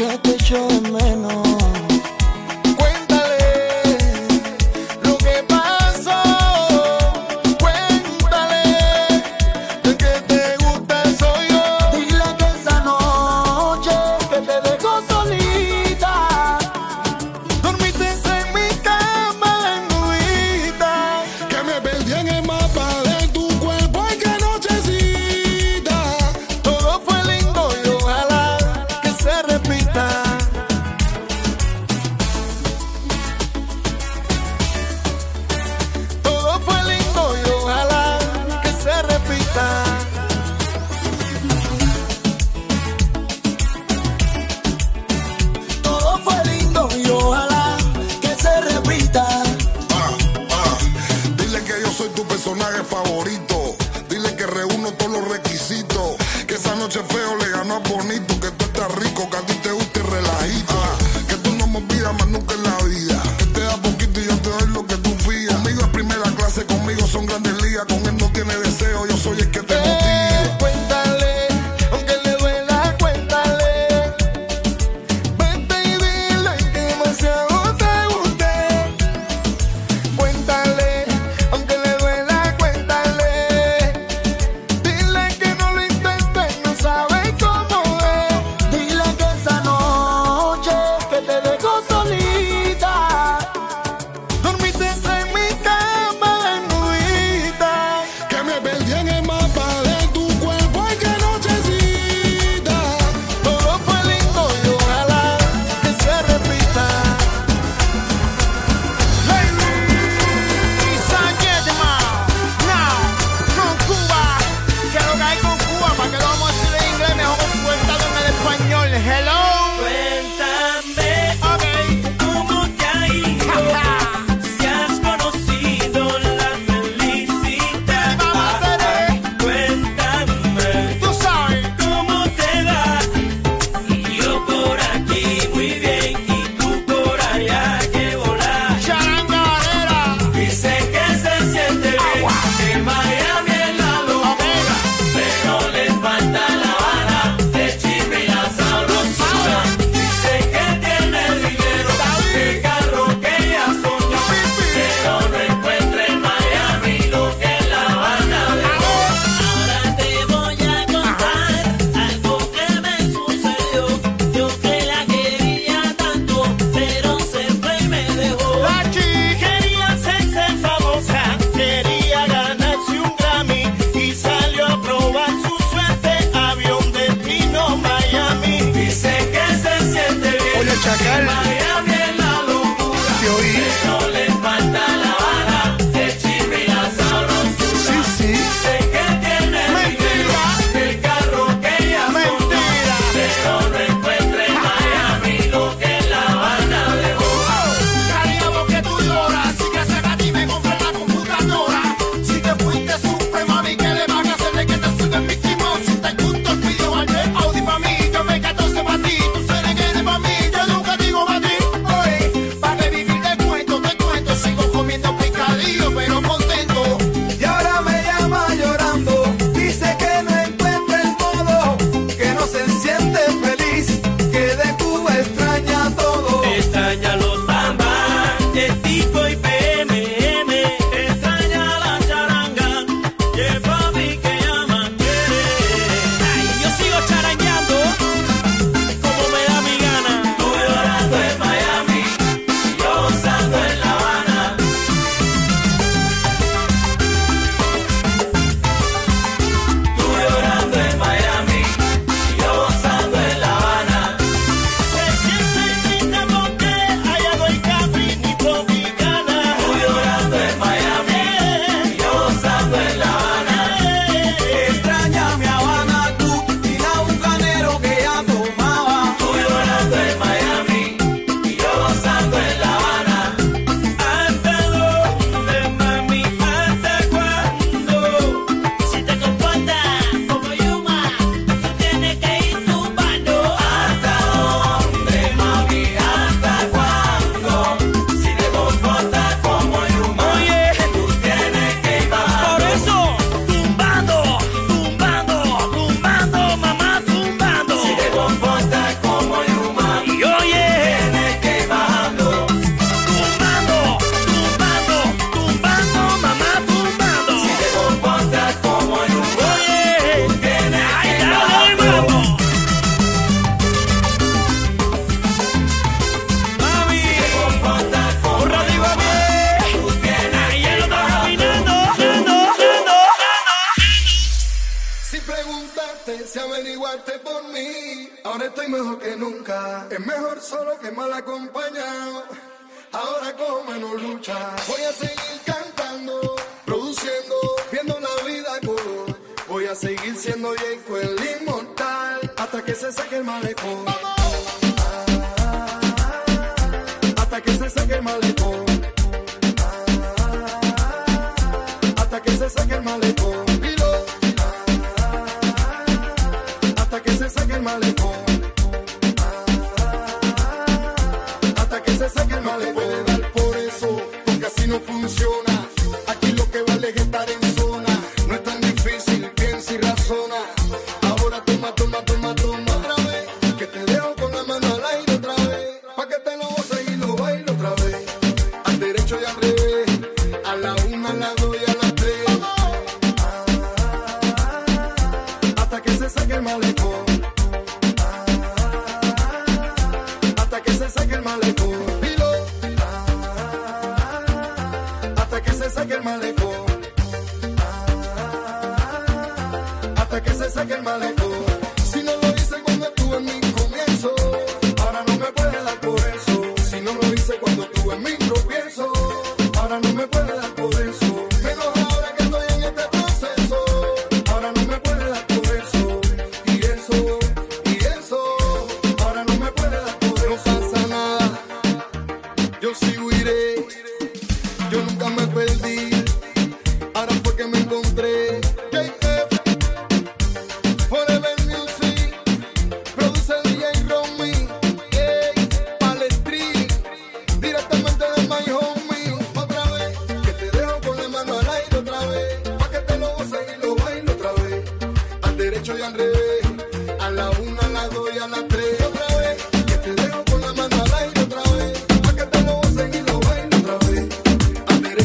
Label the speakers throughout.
Speaker 1: que
Speaker 2: te
Speaker 3: echo de menos.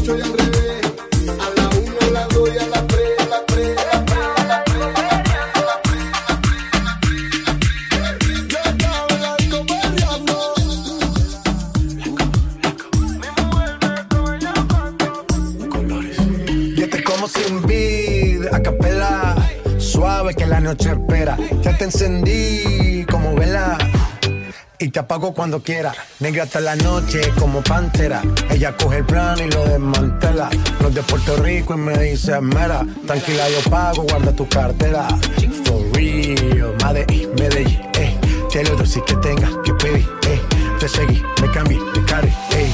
Speaker 4: A la
Speaker 5: 1, a
Speaker 6: la
Speaker 7: 2 y a la 3, a la 3, a la 3, a la a la
Speaker 8: como sin beat, a. Suave que la noche espera. Ya te encendí te apago cuando quiera. Negra hasta la noche como pantera. Ella coge el plan y lo desmantela. Los de Puerto Rico y me dice mera. Tranquila, yo pago, guarda tu cartera. For real, Madrid, Medellín, eh. Te lo doy si que tengas que pedir, eh. Te seguí, me cambié de carry, eh.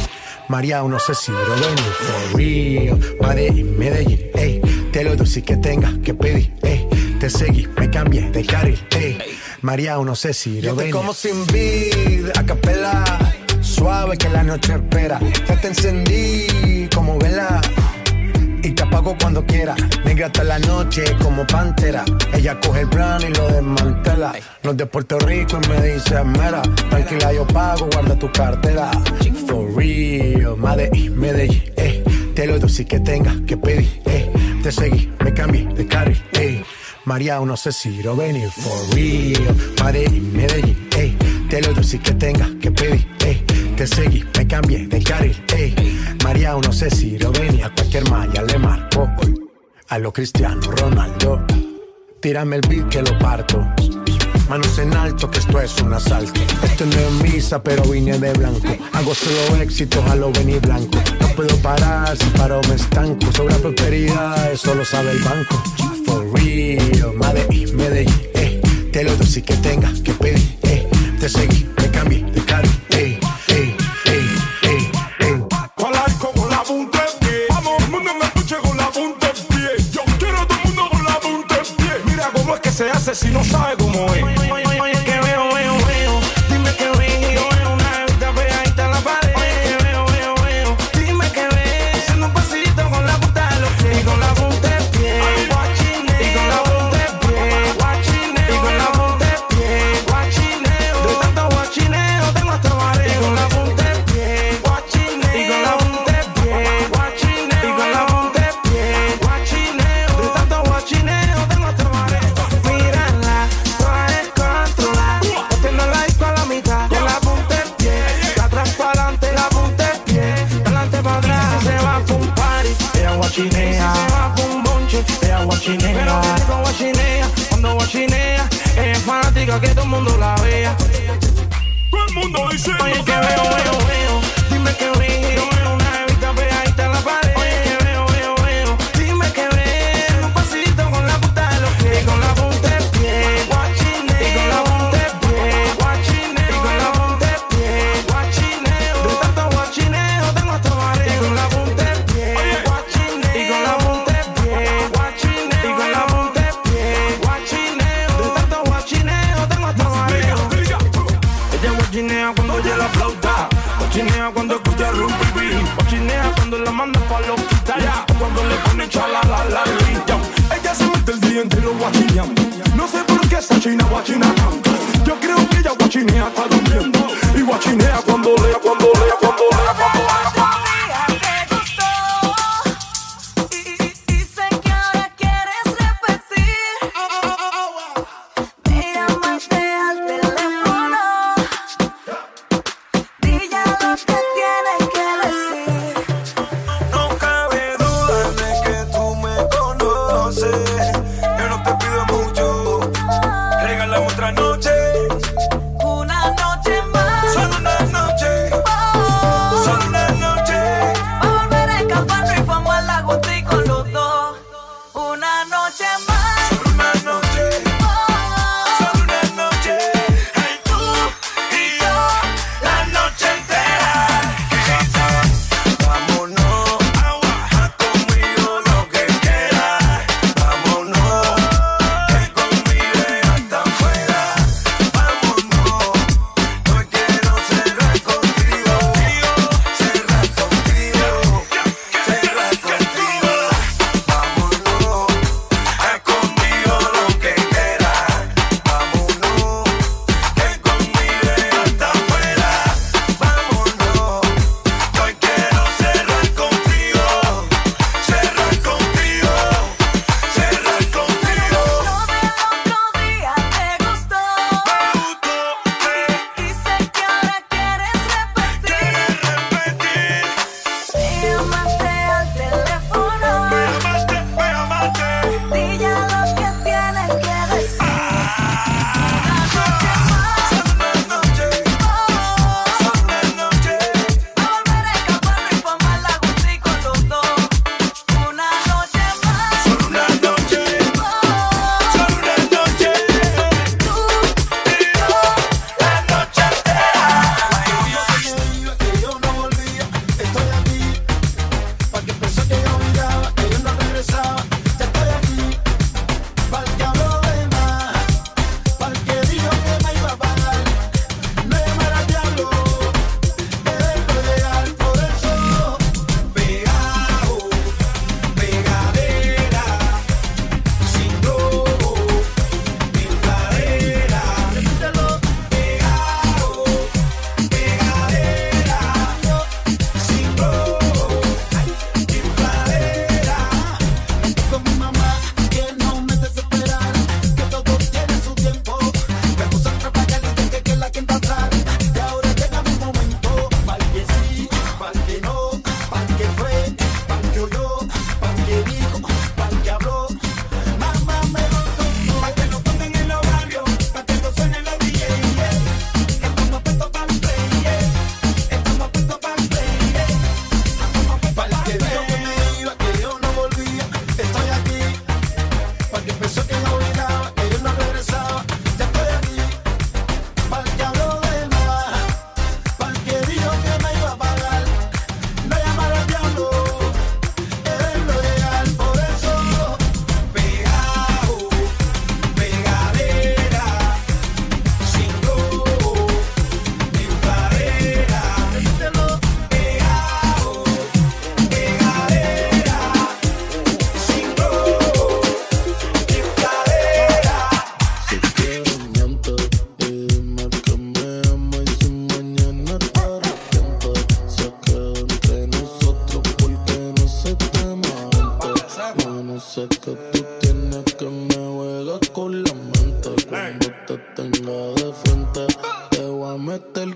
Speaker 8: María, no sé si lo ven, for real. Madrid, Medellín, ey. Te lo doy si que tengas que pedir, ey. Te seguí, me cambié de carril, ey. María, no sé si lo ven. como sin vid, a capela. Suave que la noche espera. Ya te encendí como vela. Y te apago cuando quiera. Negra hasta la noche como pantera. Ella coge el plan y lo desmantela. Los de Puerto Rico y me dice mera. Tranquila, yo pago, guarda tu cartera. For real, Madrid, Medellín, eh. Te lo doy si que tengas que pedir, eh. Te seguí, me cambié de carril, eh. María, no sé si lo venir for real. Madrid, Medellín, eh. Te lo doy si que tengas que pedir, eh. Te seguí, me cambié de carril, eh. María, no sé si lo venía. A cualquier malla le marco. A lo Cristiano Ronaldo. Tírame el beat que lo parto. Manos en alto, que esto es un asalto. Esto no es misa, pero vine de blanco. Hago solo éxitos a lo venir blanco. No puedo parar, si paro me estanco. Sobra prosperidad, eso lo sabe el banco. Real, Madrid, Medellín, eh. Te lo doy si que tengas que pedir, eh. Te seguí, me cambié de carro, eh. Eh, eh, eh, eh.
Speaker 9: Colar con la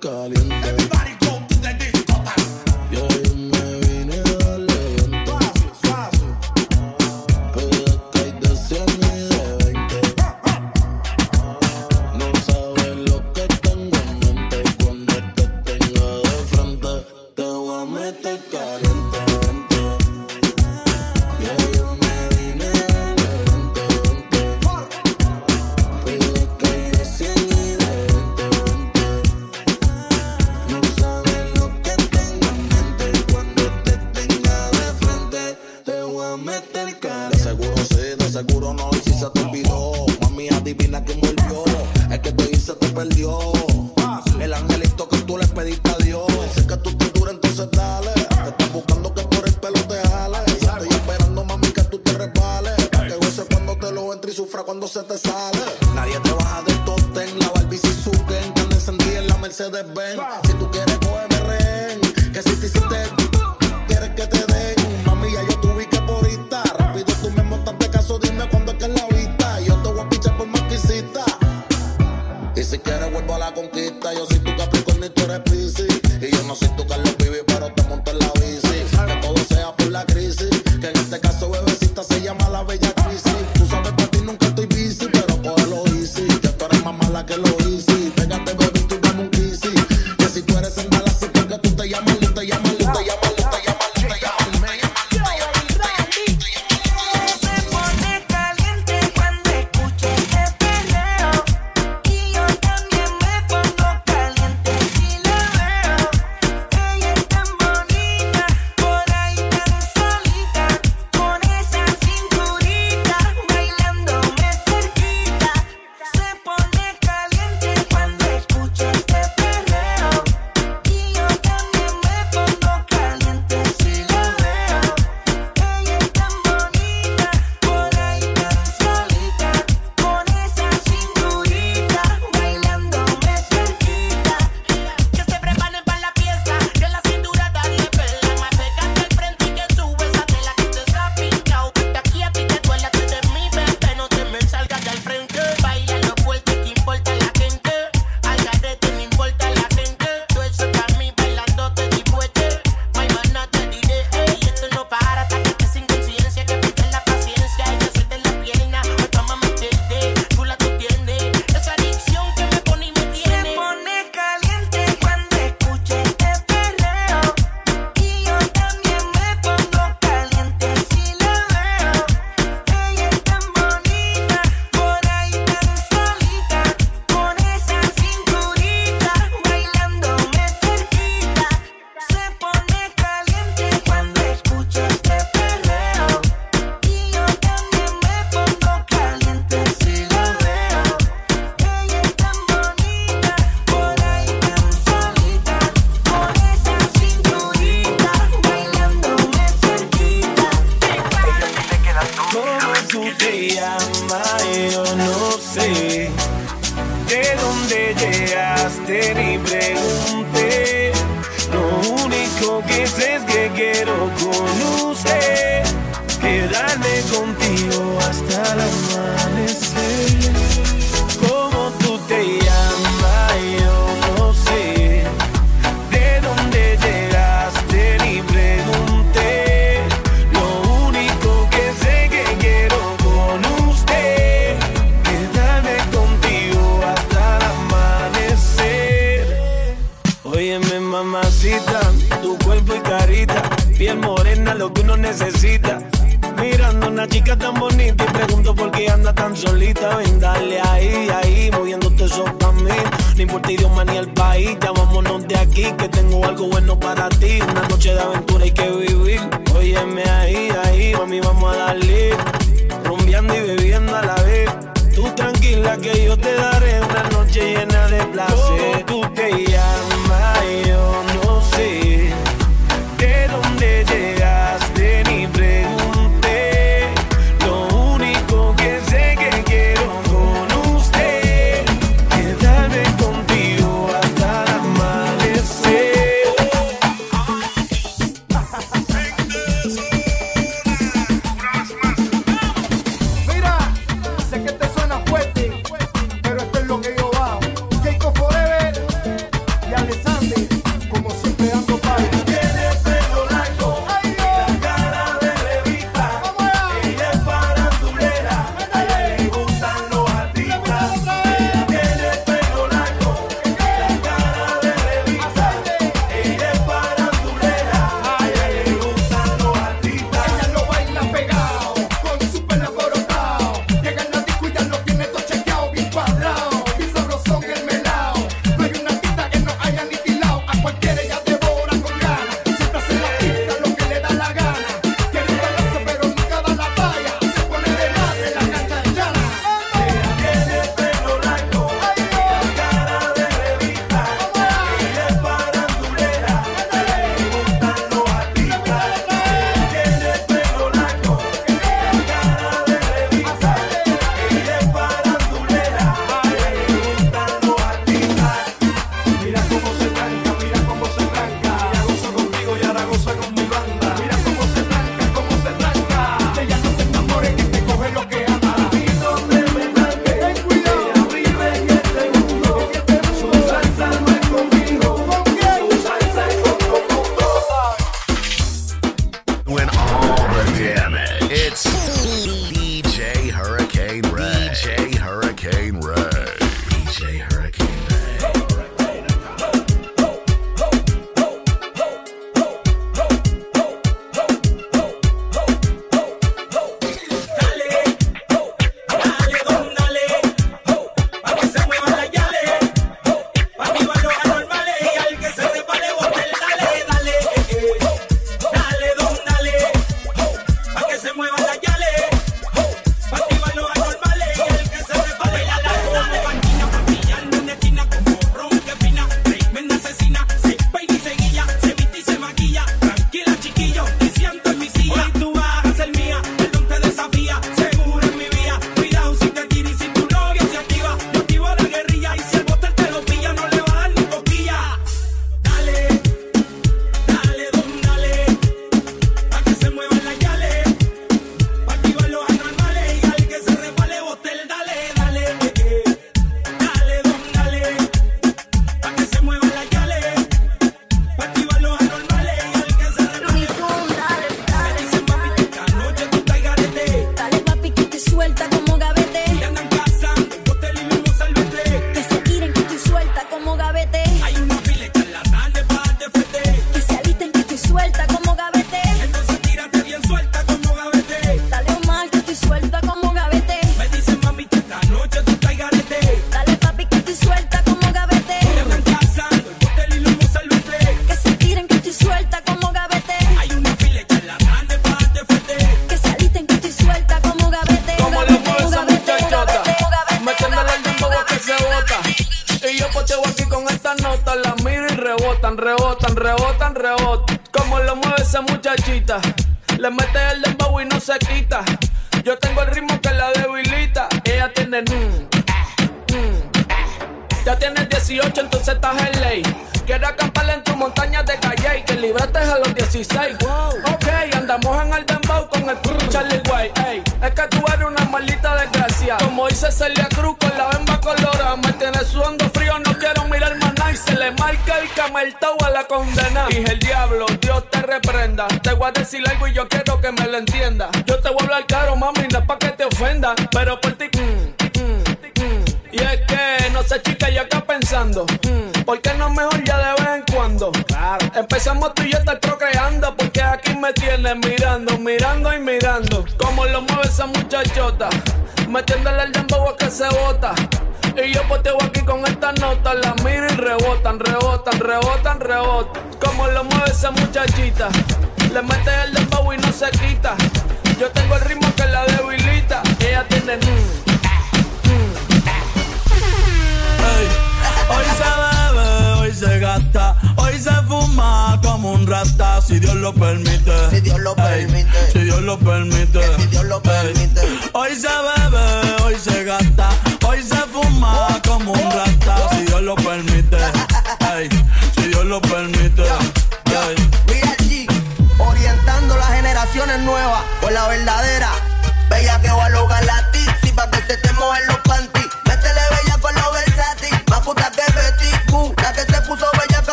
Speaker 10: caliente. Y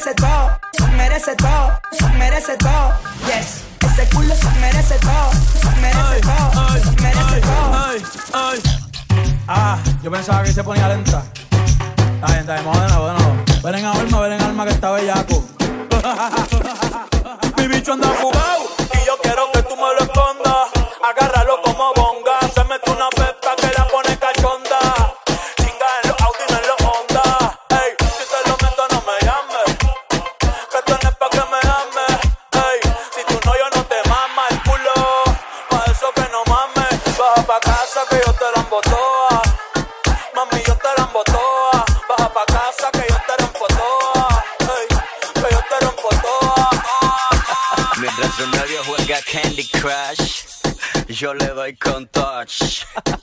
Speaker 11: merece todo, merece todo, merece todo. Yes. Ese culo merece todo, merece todo, merece todo.
Speaker 2: Ah, yo pensaba que se ponía lenta. Está bien, está bien, bueno, bueno. Ven en alma, ven en alma que está bellaco. Mi bicho anda. yo
Speaker 12: le doy con touch.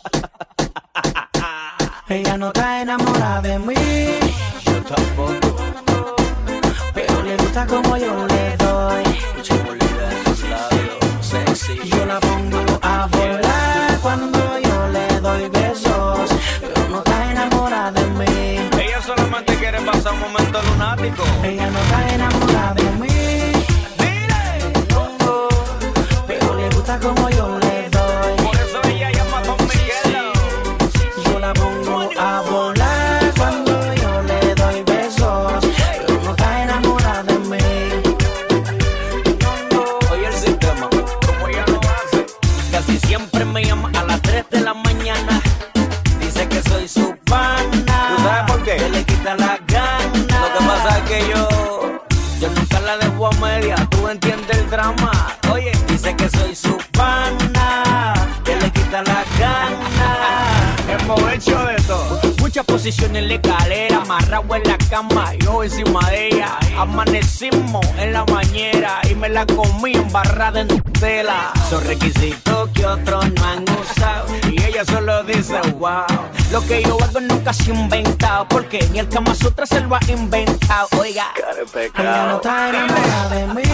Speaker 12: cama, yo encima de ella. Amanecimos en la bañera y me la comí embarrada en tela. Son requisitos que otros no han usado y ella solo dice wow. Lo que yo hago nunca se ha porque ni el Kama Sutra se lo ha inventado. Oiga,
Speaker 11: ella no está enamorada de mí.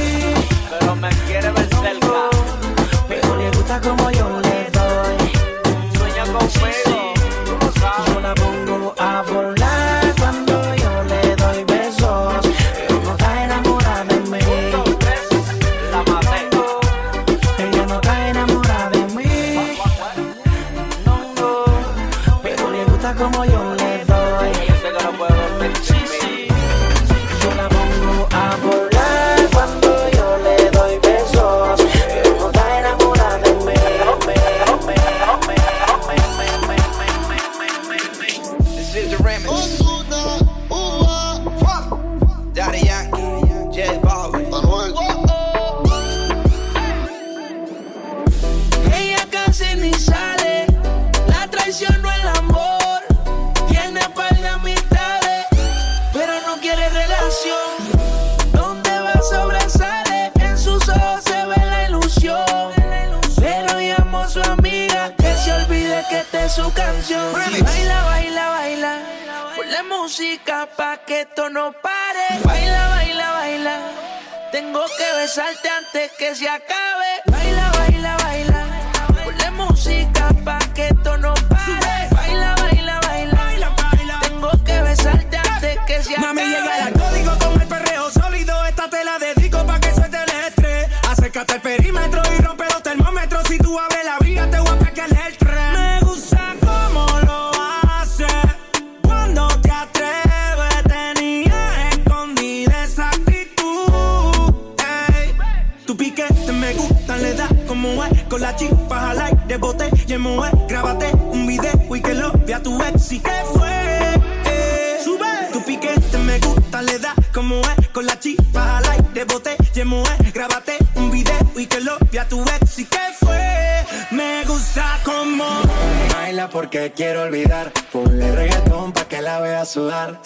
Speaker 8: Mami, llega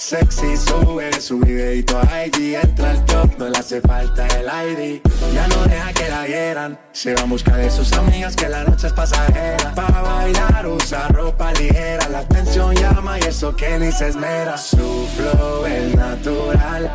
Speaker 13: sexy, sube su videito a IG. Entra al top, no le hace falta el ID. Ya no deja que la hieran. Se va en busca de sus amigas que la noche es pasajera. Para bailar usa ropa ligera. La atención llama y eso que ni se esmera. Su flow es natural.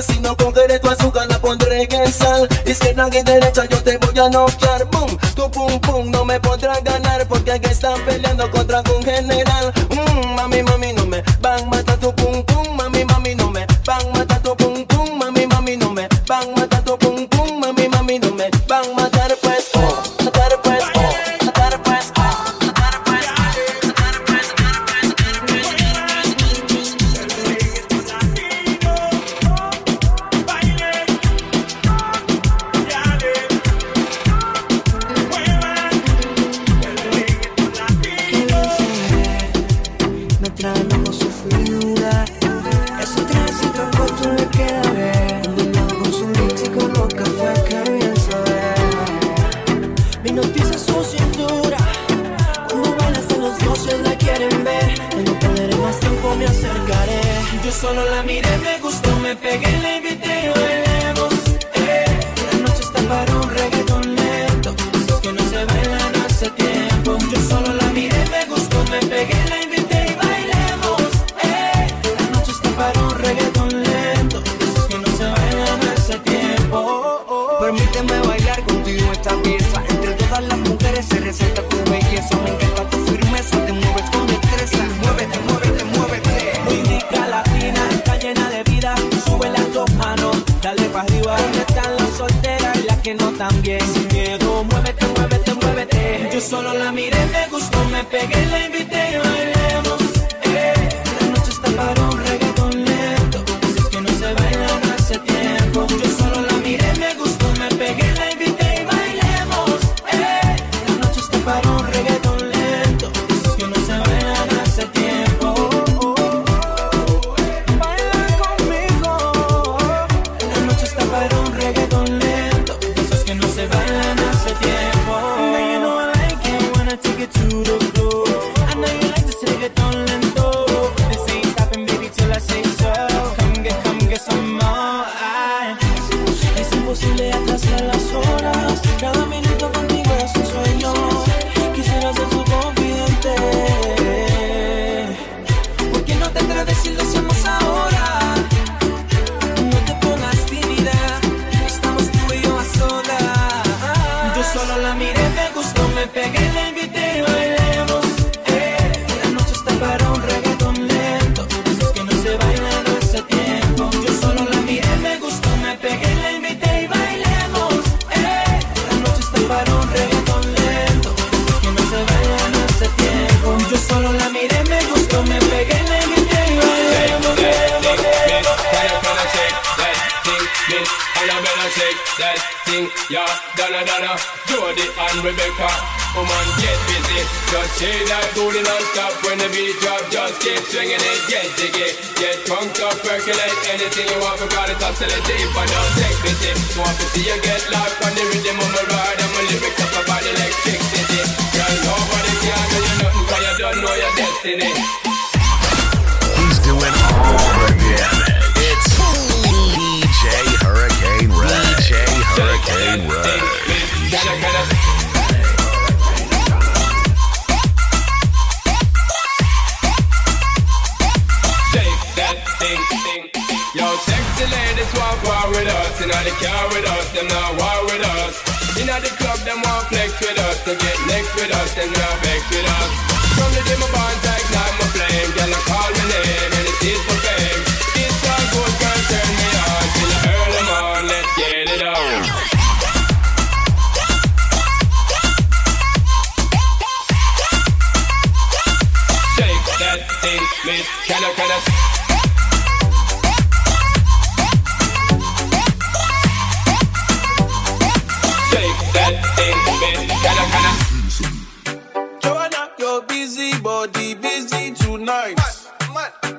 Speaker 14: Si no
Speaker 11: cogeré tu azúcar la pondré en sal. Izquierda y derecha yo te voy a noquear Boom, tu pum pum no me podrás ganar Porque aquí están peleando contra un general.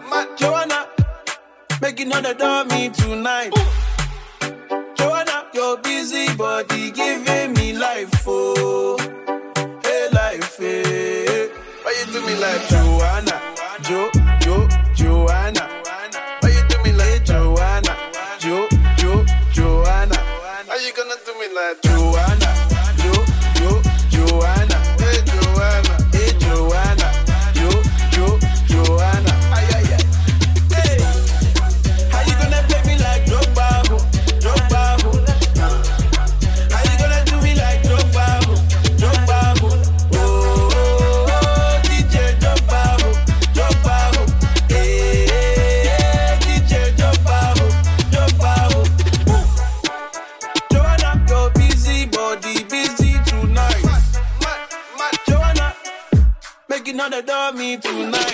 Speaker 15: my.
Speaker 6: Joanna, making another the dummy tonight. Ooh. Joanna, your busy body giving me life, oh, hey life, hey. Why you do me like Joanna, Jo, Jo, Joanna? Why you do me like hey, Joanna, Jo, Jo, Joanna? How you gonna do me like Joanna? tonight.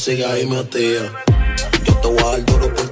Speaker 10: sigas y matea. Yo
Speaker 16: te
Speaker 13: voy a dar
Speaker 17: duro
Speaker 18: por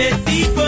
Speaker 19: Yetico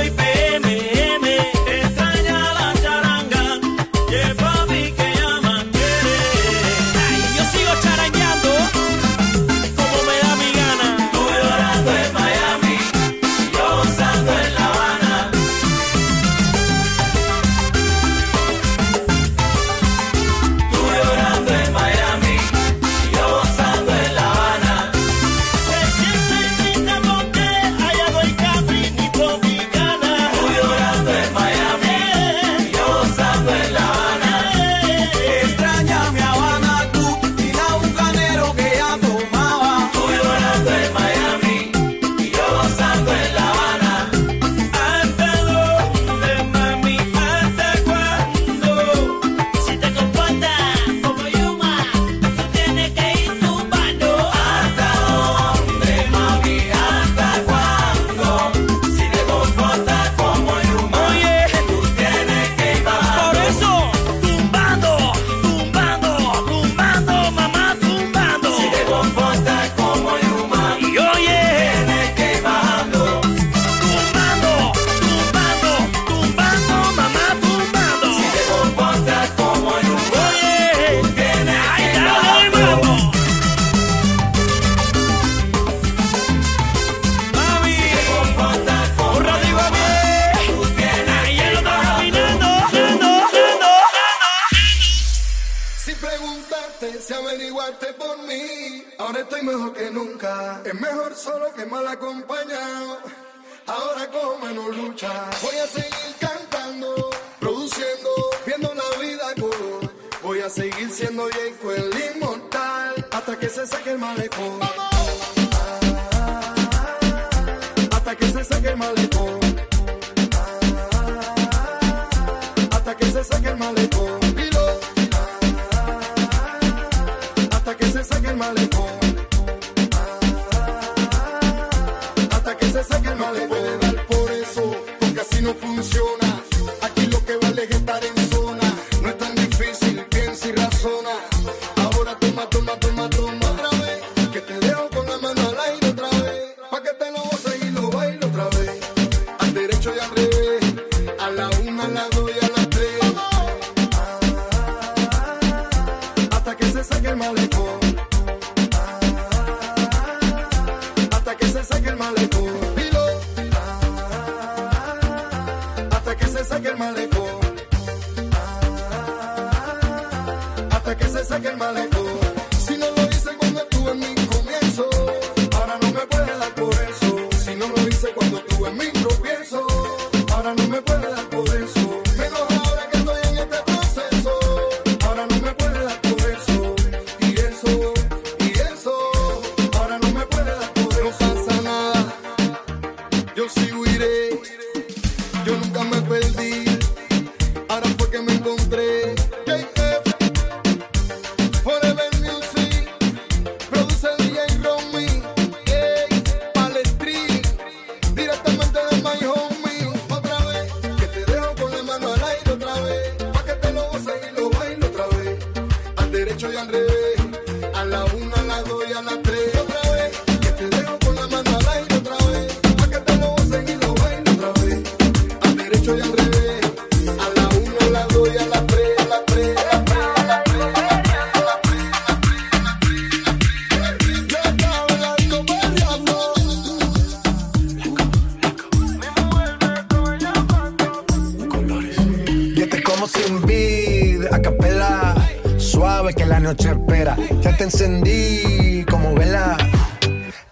Speaker 8: encendí como vela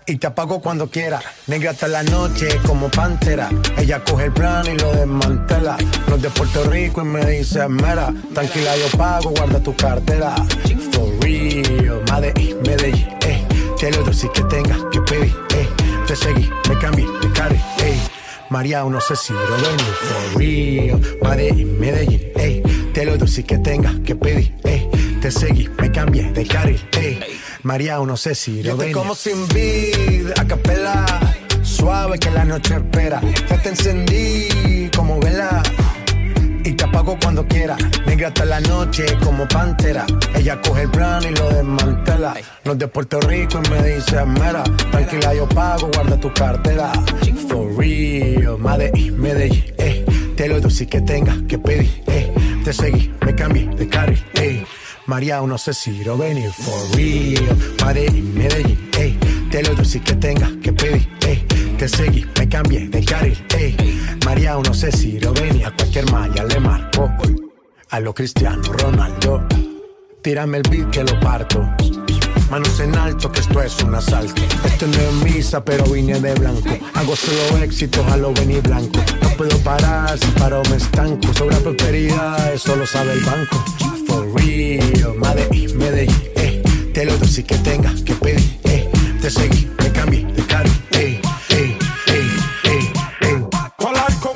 Speaker 8: y te apago cuando quiera. Negra hasta la noche como pantera. Ella coge el plan y lo desmantela. No es de Puerto Rico y me dice mera. Tranquila, yo pago, guarda tu cartera. For real, Madrid, Medellín, eh. Te lo doy si que tengas que pedir, eh. Te seguí, me cambié de carry, eh. María, no sé si lo venir for real. Madrid, Medellín, ey. Te lo doy si que tengas que pedir, ey. Te seguí, me cambié de carril, ey. María, no sé si lo venir. como sin vid, a capela. Suave que la noche espera. Ya te encendí como vela. Y te apago cuando quiera. Negra hasta la noche como pantera. Ella coge el plan y lo desmantela. No es de Puerto Rico y me dice mera. Tranquila, yo pago, guarda tu cartera. For real, Madrid, Medellín, eh. Te lo doy si que tengas que pedir, eh. Te seguí, me cambié de carril, eh. María, no sé si lo venir for real. Madrid, Medellín, ey. Te lo doy si que tengas que pedir, ey. Te seguí, me cambié de carril, ey. María, no sé si lo venir. A cualquier malla le marco. A lo Cristiano Ronaldo. Tírame el beat que lo parto. Manos en alto, que esto es un asalto. Esto no es misa, pero vine de blanco. Hago solo éxitos a lo venir blanco. No puedo parar, si paro me estanco. Sobra prosperidad, eso lo sabe el banco. For real, Madrid, Medellín, eh. Te lo doy si que tengas que pedir, eh. Te seguí, me cambié de carro, eh. Eh, eh, eh, eh.
Speaker 9: Con la disco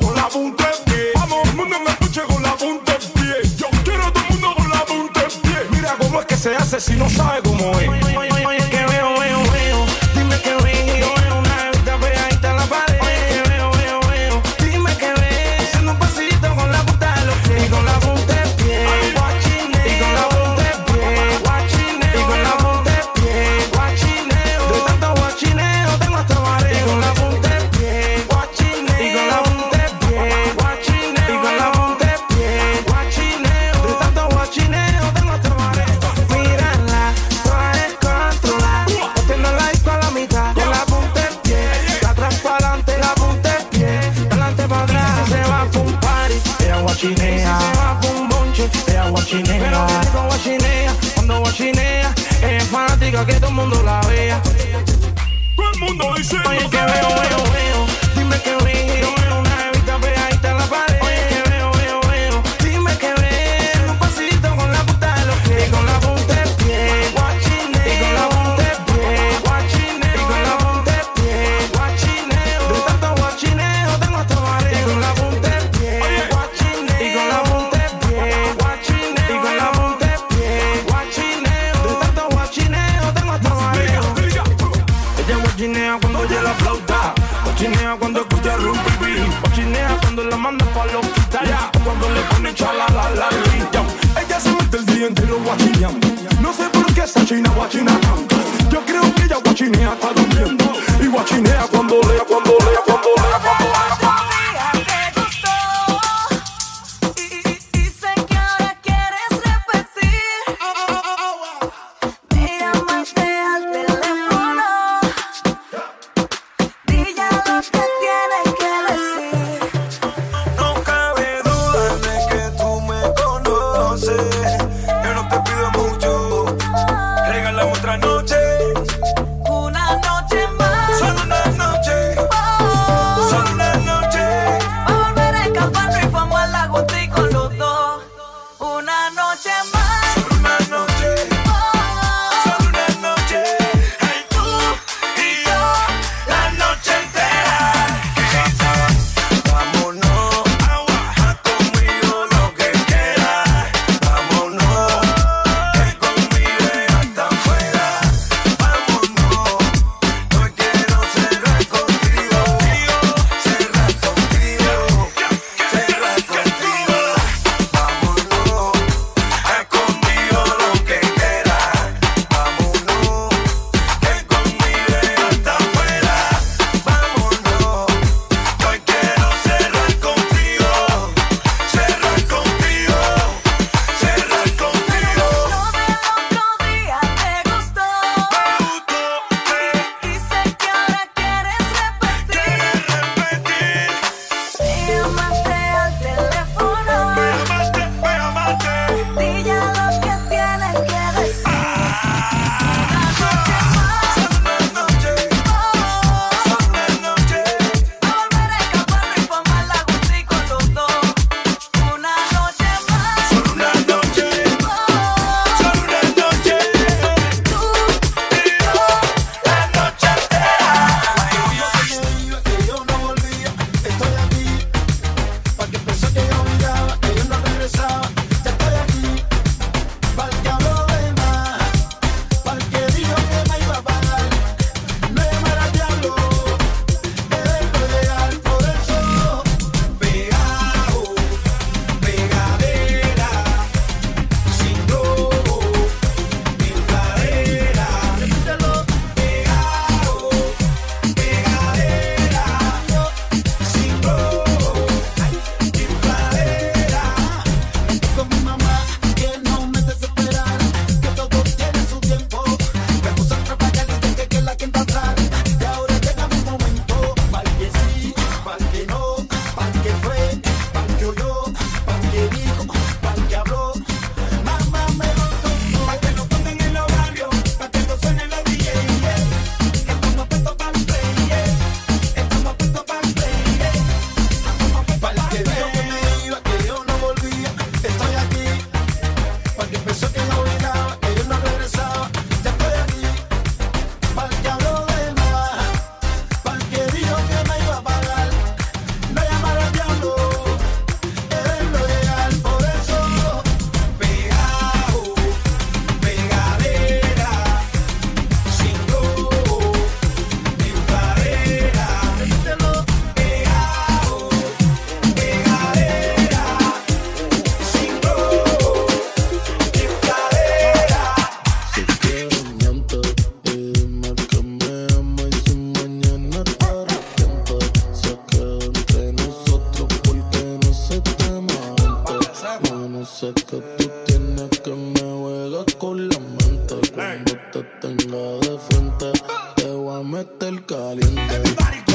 Speaker 20: te
Speaker 10: tenga de frente, te voy a meter
Speaker 3: el
Speaker 19: caliente.
Speaker 6: Everybody.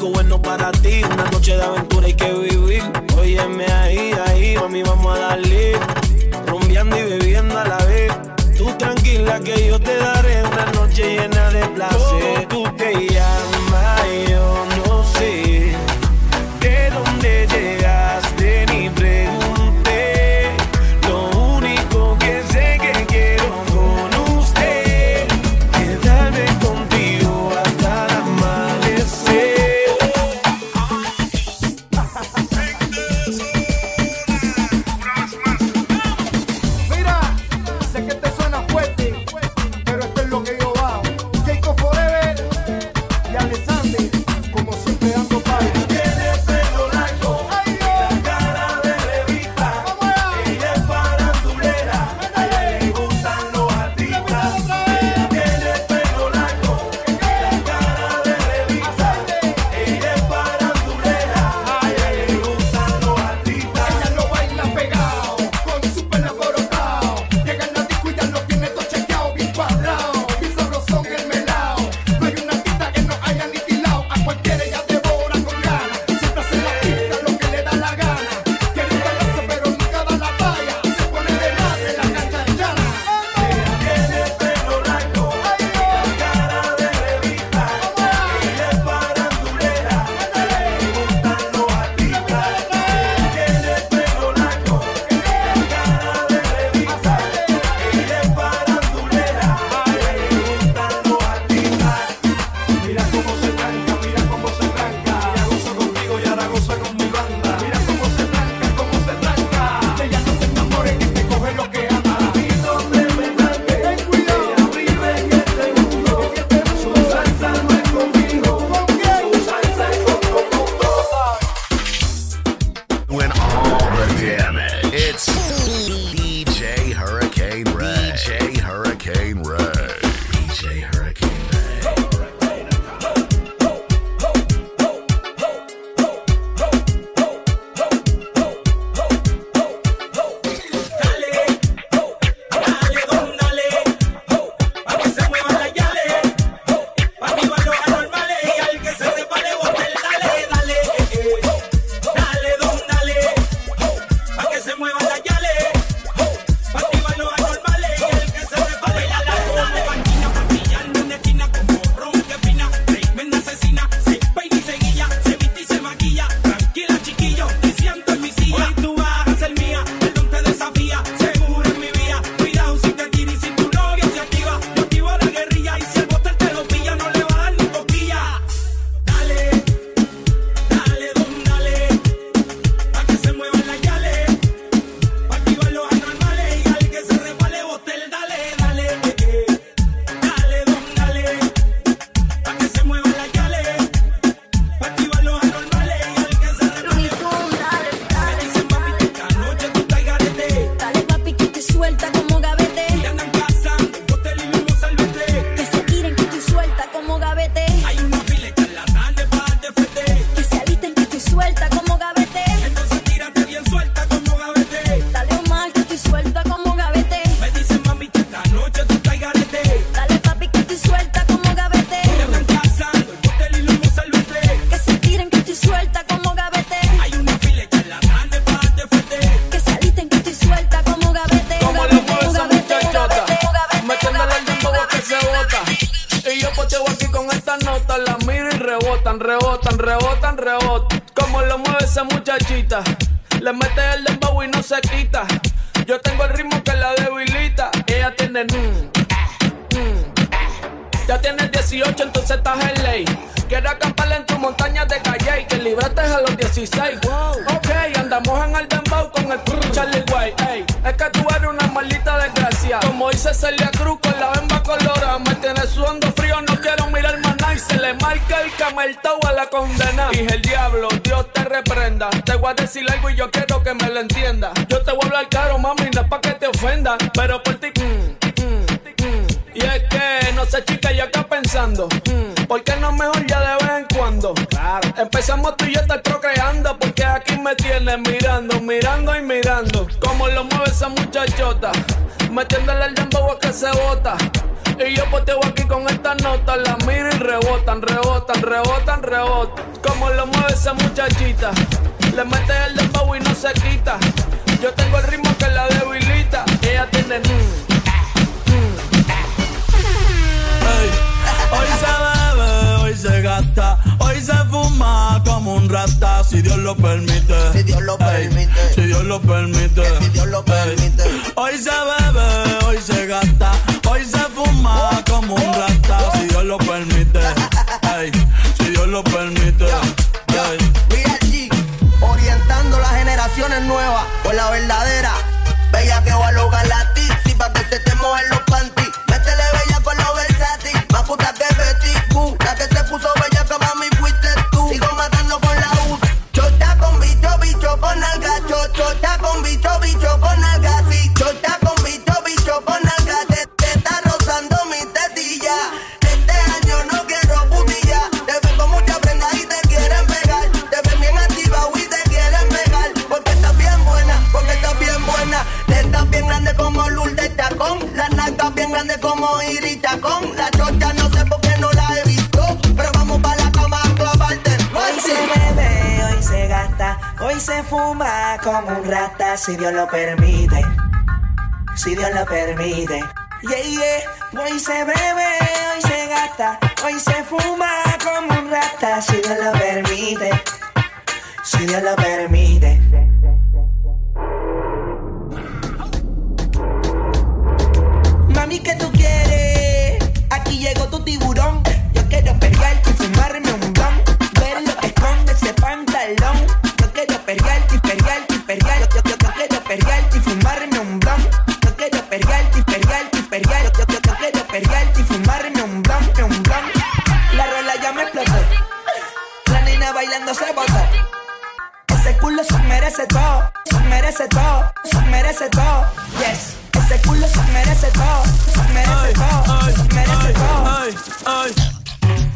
Speaker 6: Algo bueno para ti. Una noche de aventura
Speaker 11: bailando se botó. Ese culo se merece todo, se merece todo, se merece todo. Yes. Ese culo se merece todo, se merece todo, se merece todo.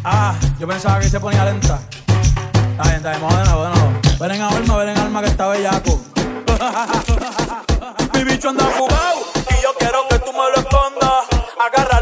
Speaker 2: Ah, yo pensaba que se ponía lenta. La gente de modena, bueno. Ven en alma, ven en alma que está bellaco. Mi bicho anda jugado y yo quiero que tú me lo escondas. Agarra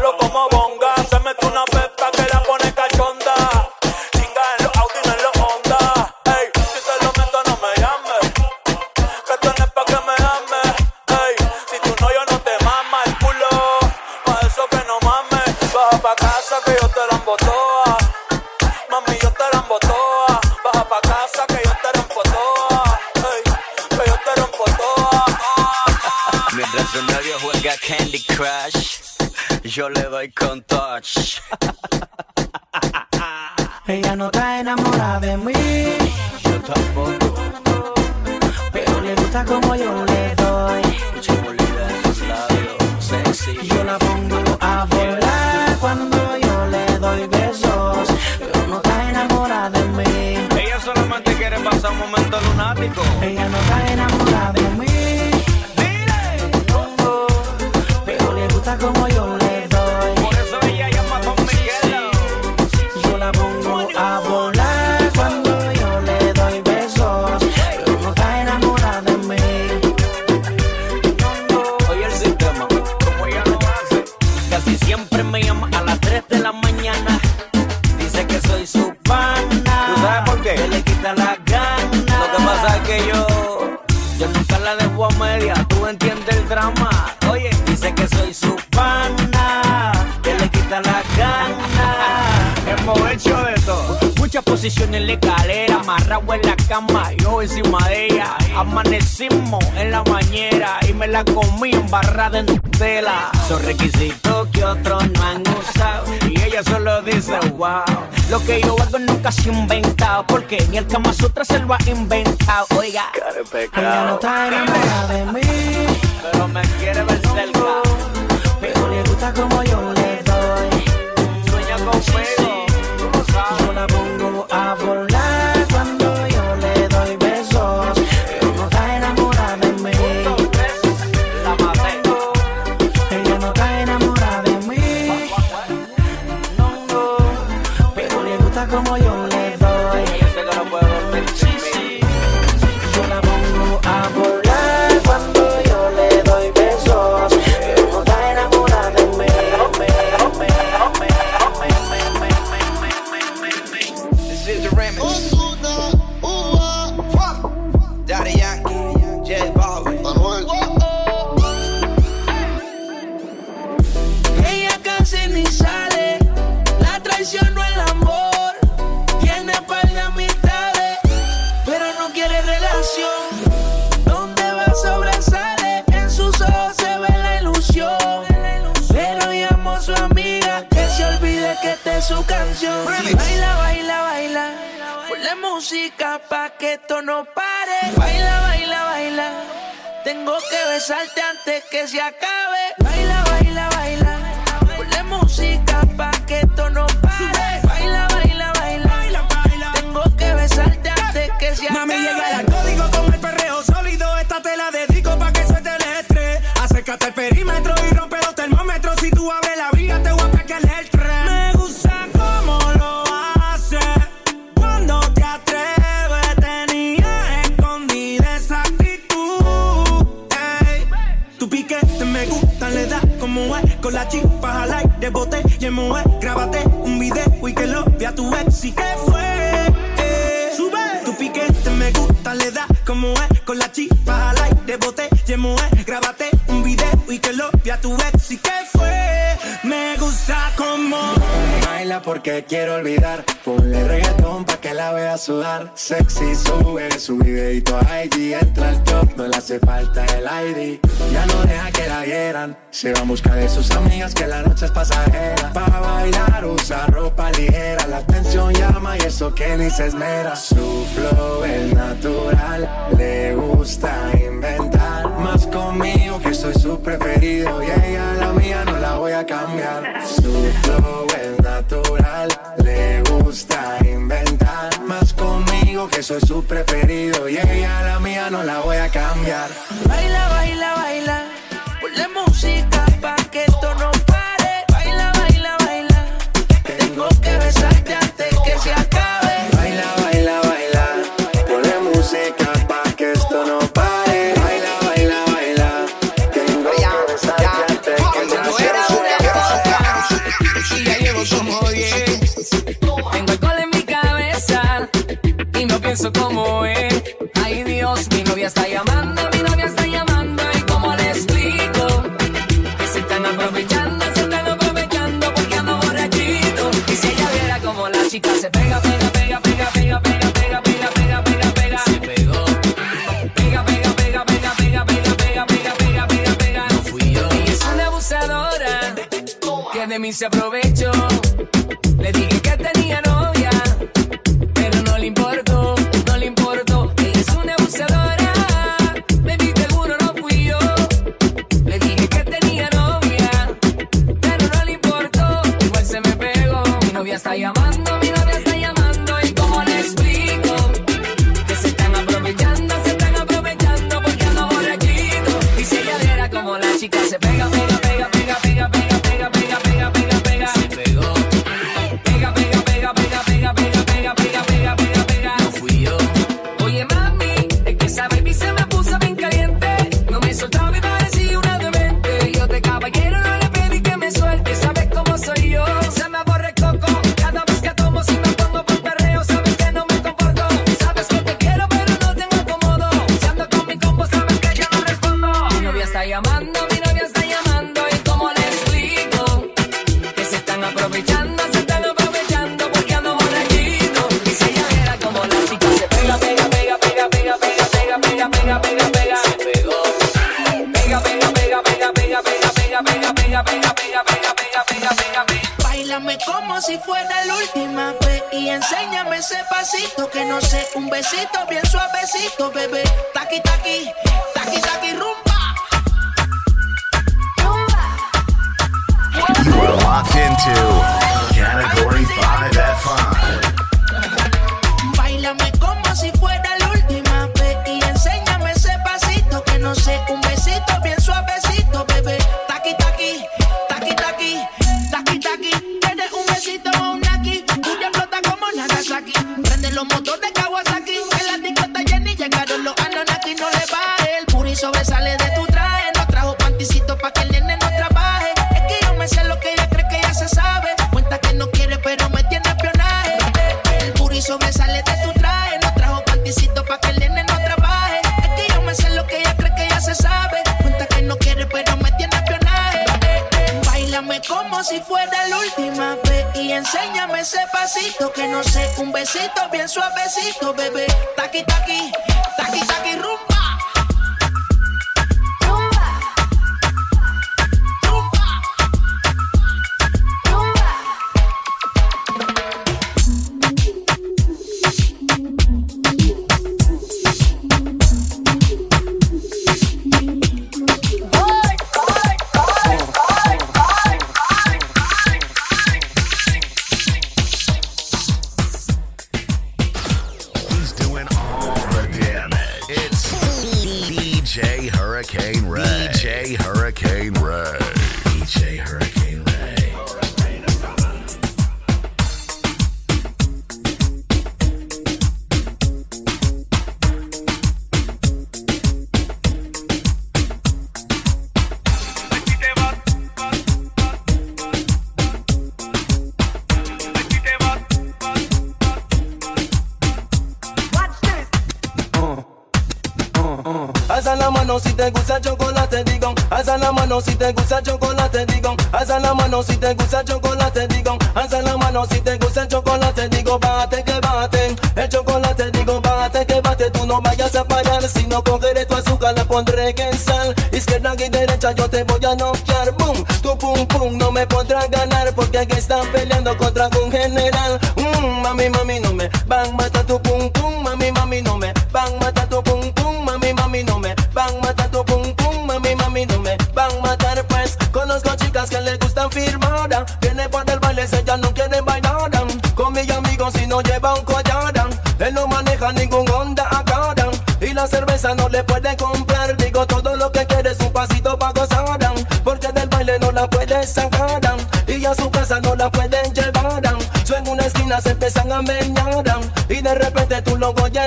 Speaker 2: yo
Speaker 21: le doy con touch.
Speaker 11: Ella no está enamorada de mí.
Speaker 21: Yo tampoco.
Speaker 11: Pero le gusta como yo le doy.
Speaker 21: En sus labios.
Speaker 11: Yo la pongo a volar cuando yo le doy besos. Pero no está enamorada de mí.
Speaker 21: Ella solamente quiere pasar un momento lunático.
Speaker 11: Ella no está
Speaker 12: posición en la escalera, amarrado en la cama, yo encima de ella. Amanecimos en la bañera y me la comí embarrada en tela. Son requisitos que otros no han usado y ella solo dice wow. Lo que yo hago nunca se ha inventado porque ni el Kama Sutra se lo ha inventado. Oiga,
Speaker 11: ella no está enamorada de mí,
Speaker 12: pero me quiere ver cerca.
Speaker 11: Pero le gusta como yo besarte antes que se acabe.
Speaker 13: sexy, sube su videito a IG, entra al top, no le hace falta el ID. Ya no deja que la hieran, se va a buscar de sus amigas que la noche es pasajera. Para bailar usa ropa ligera, la atención llama y eso que ni se esmera. Su flow es natural,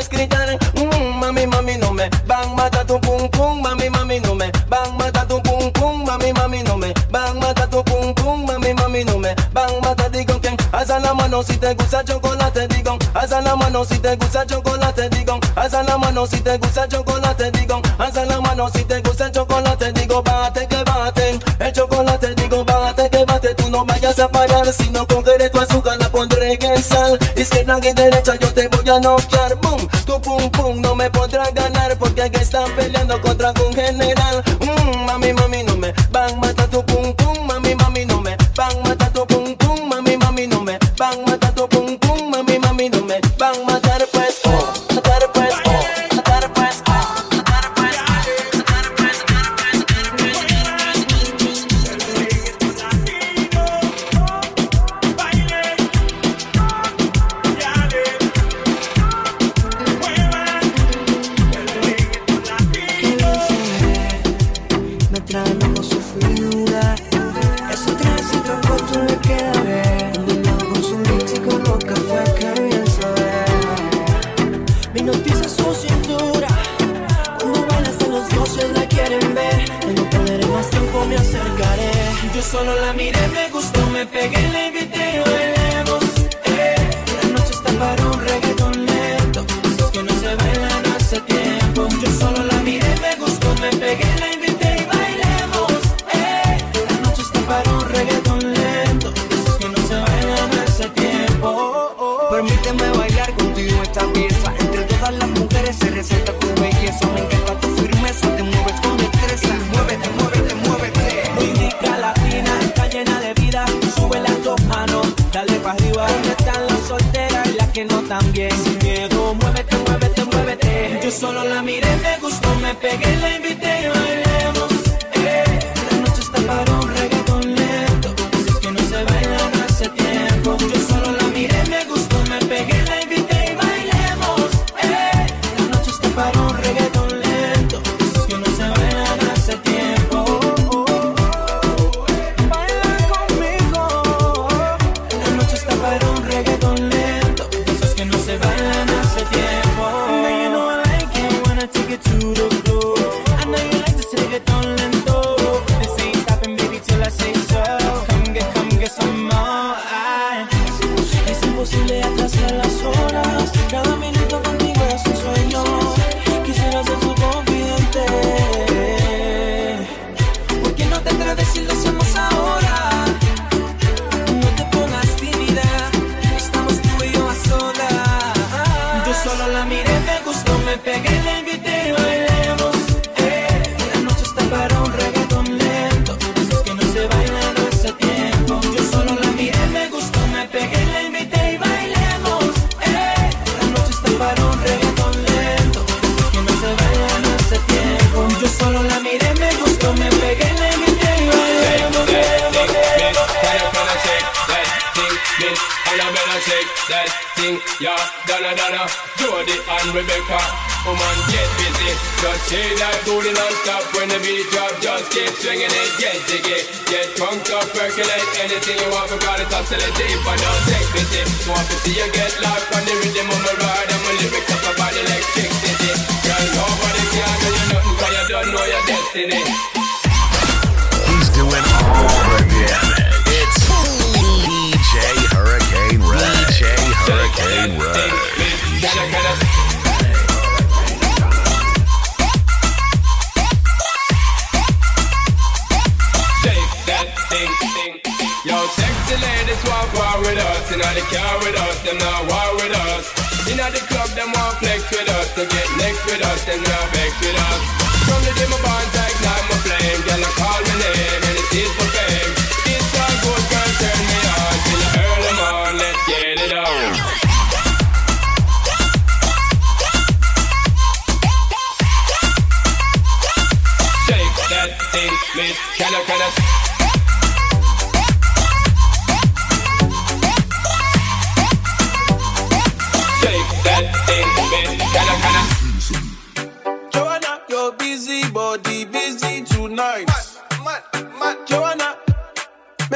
Speaker 22: quieras mm, mami, mami, no me van mata tu pum pum, mami, mami, no me van mata tu pum pum, mami, mami, no me van mata tu pum pum, mami, mami, no me van mata digo que alza la mano si te gusta chocolate, digo, alza la mano si te gusta chocolate, digo, alza la mano si te gusta chocolate, digo, alza la mano si te gusta chocolate, digo, bate que bate, el chocolate, digo, bate que bate, tú no vayas a parar, si no cogeré tu azúcar la pondré en sal, izquierda y derecha yo te voy a noquear porque aquí están peleando contra un
Speaker 11: género encontrando su figura. Es un tránsito corto le queda ver. Combinado con su léxico, los café que bien saber. Me noticia su cintura. Cuando baila hasta los dioses la quieren ver. Cuando perderé más tiempo me acercaré. Yo solo la miré, me gustó, me pegué,
Speaker 6: le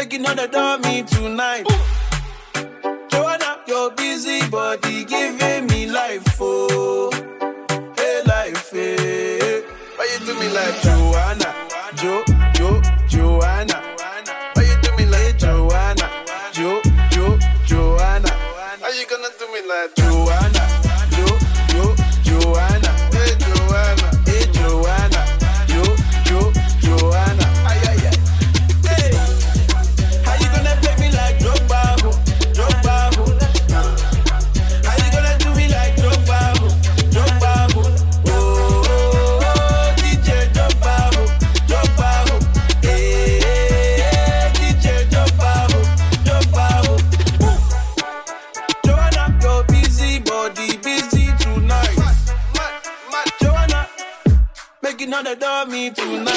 Speaker 6: Make you know
Speaker 23: that me
Speaker 6: tonight. Ooh. Joanna, your busy body giving me life, oh. Hey, life, hey. Why you do me like Joanna? Jo, Jo, Joanna. Why you do me like eh, Joanna? Jo, Jo, Joanna. How you gonna do me like Joanna? Do
Speaker 24: nights.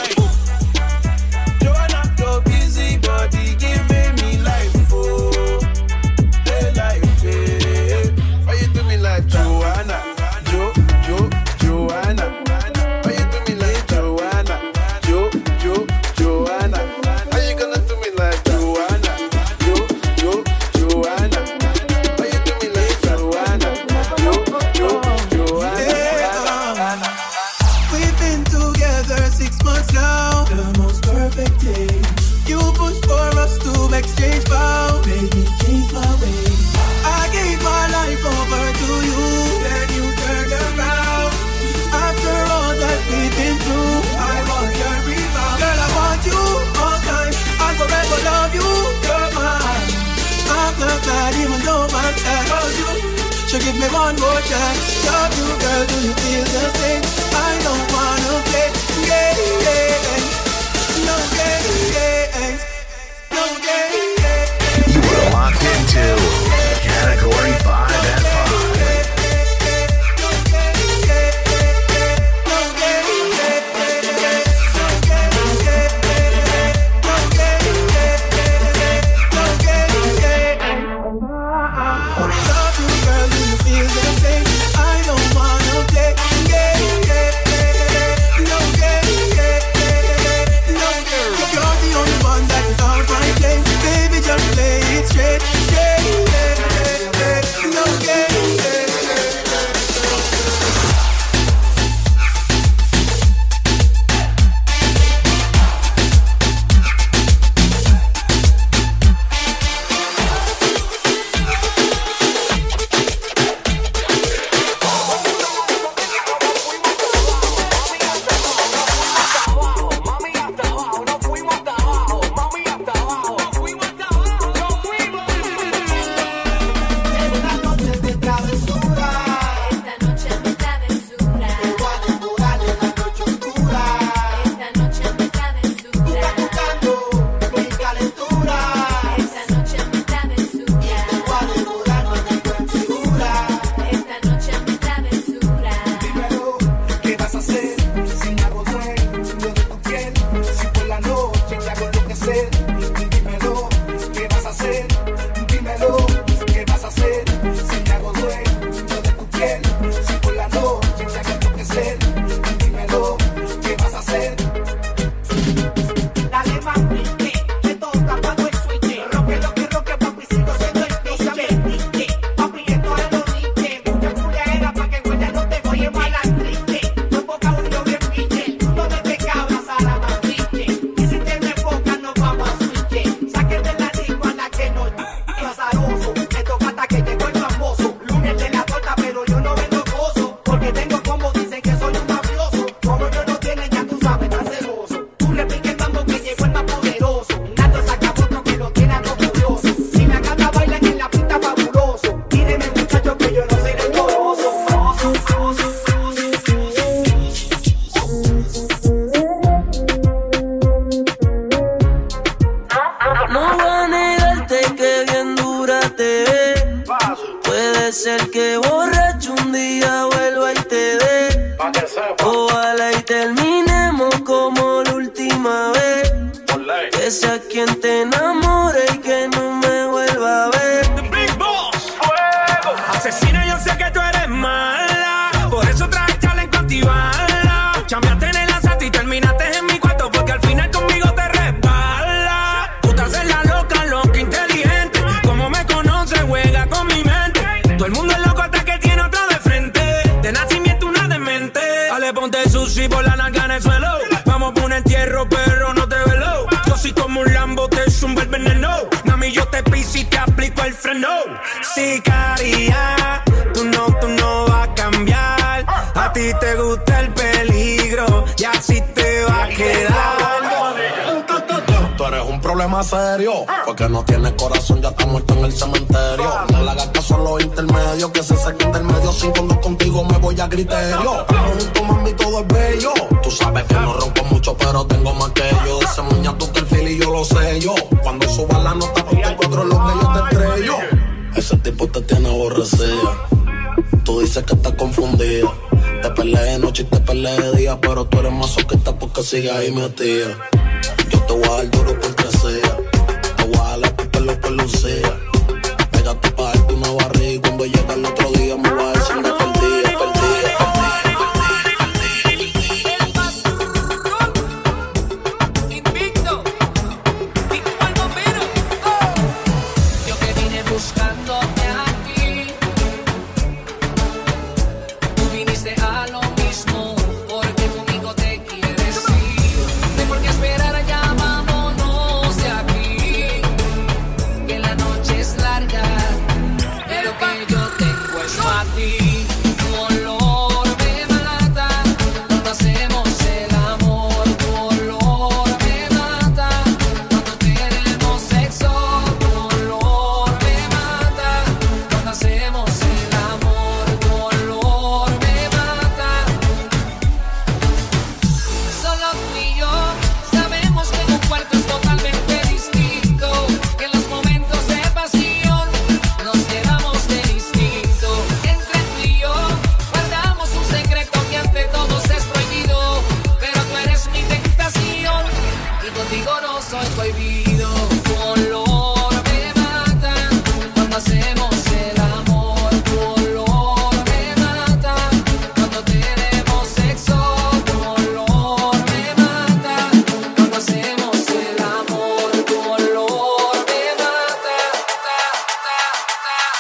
Speaker 24: sigas y me Yo
Speaker 25: te
Speaker 26: voy a dar duro por ti.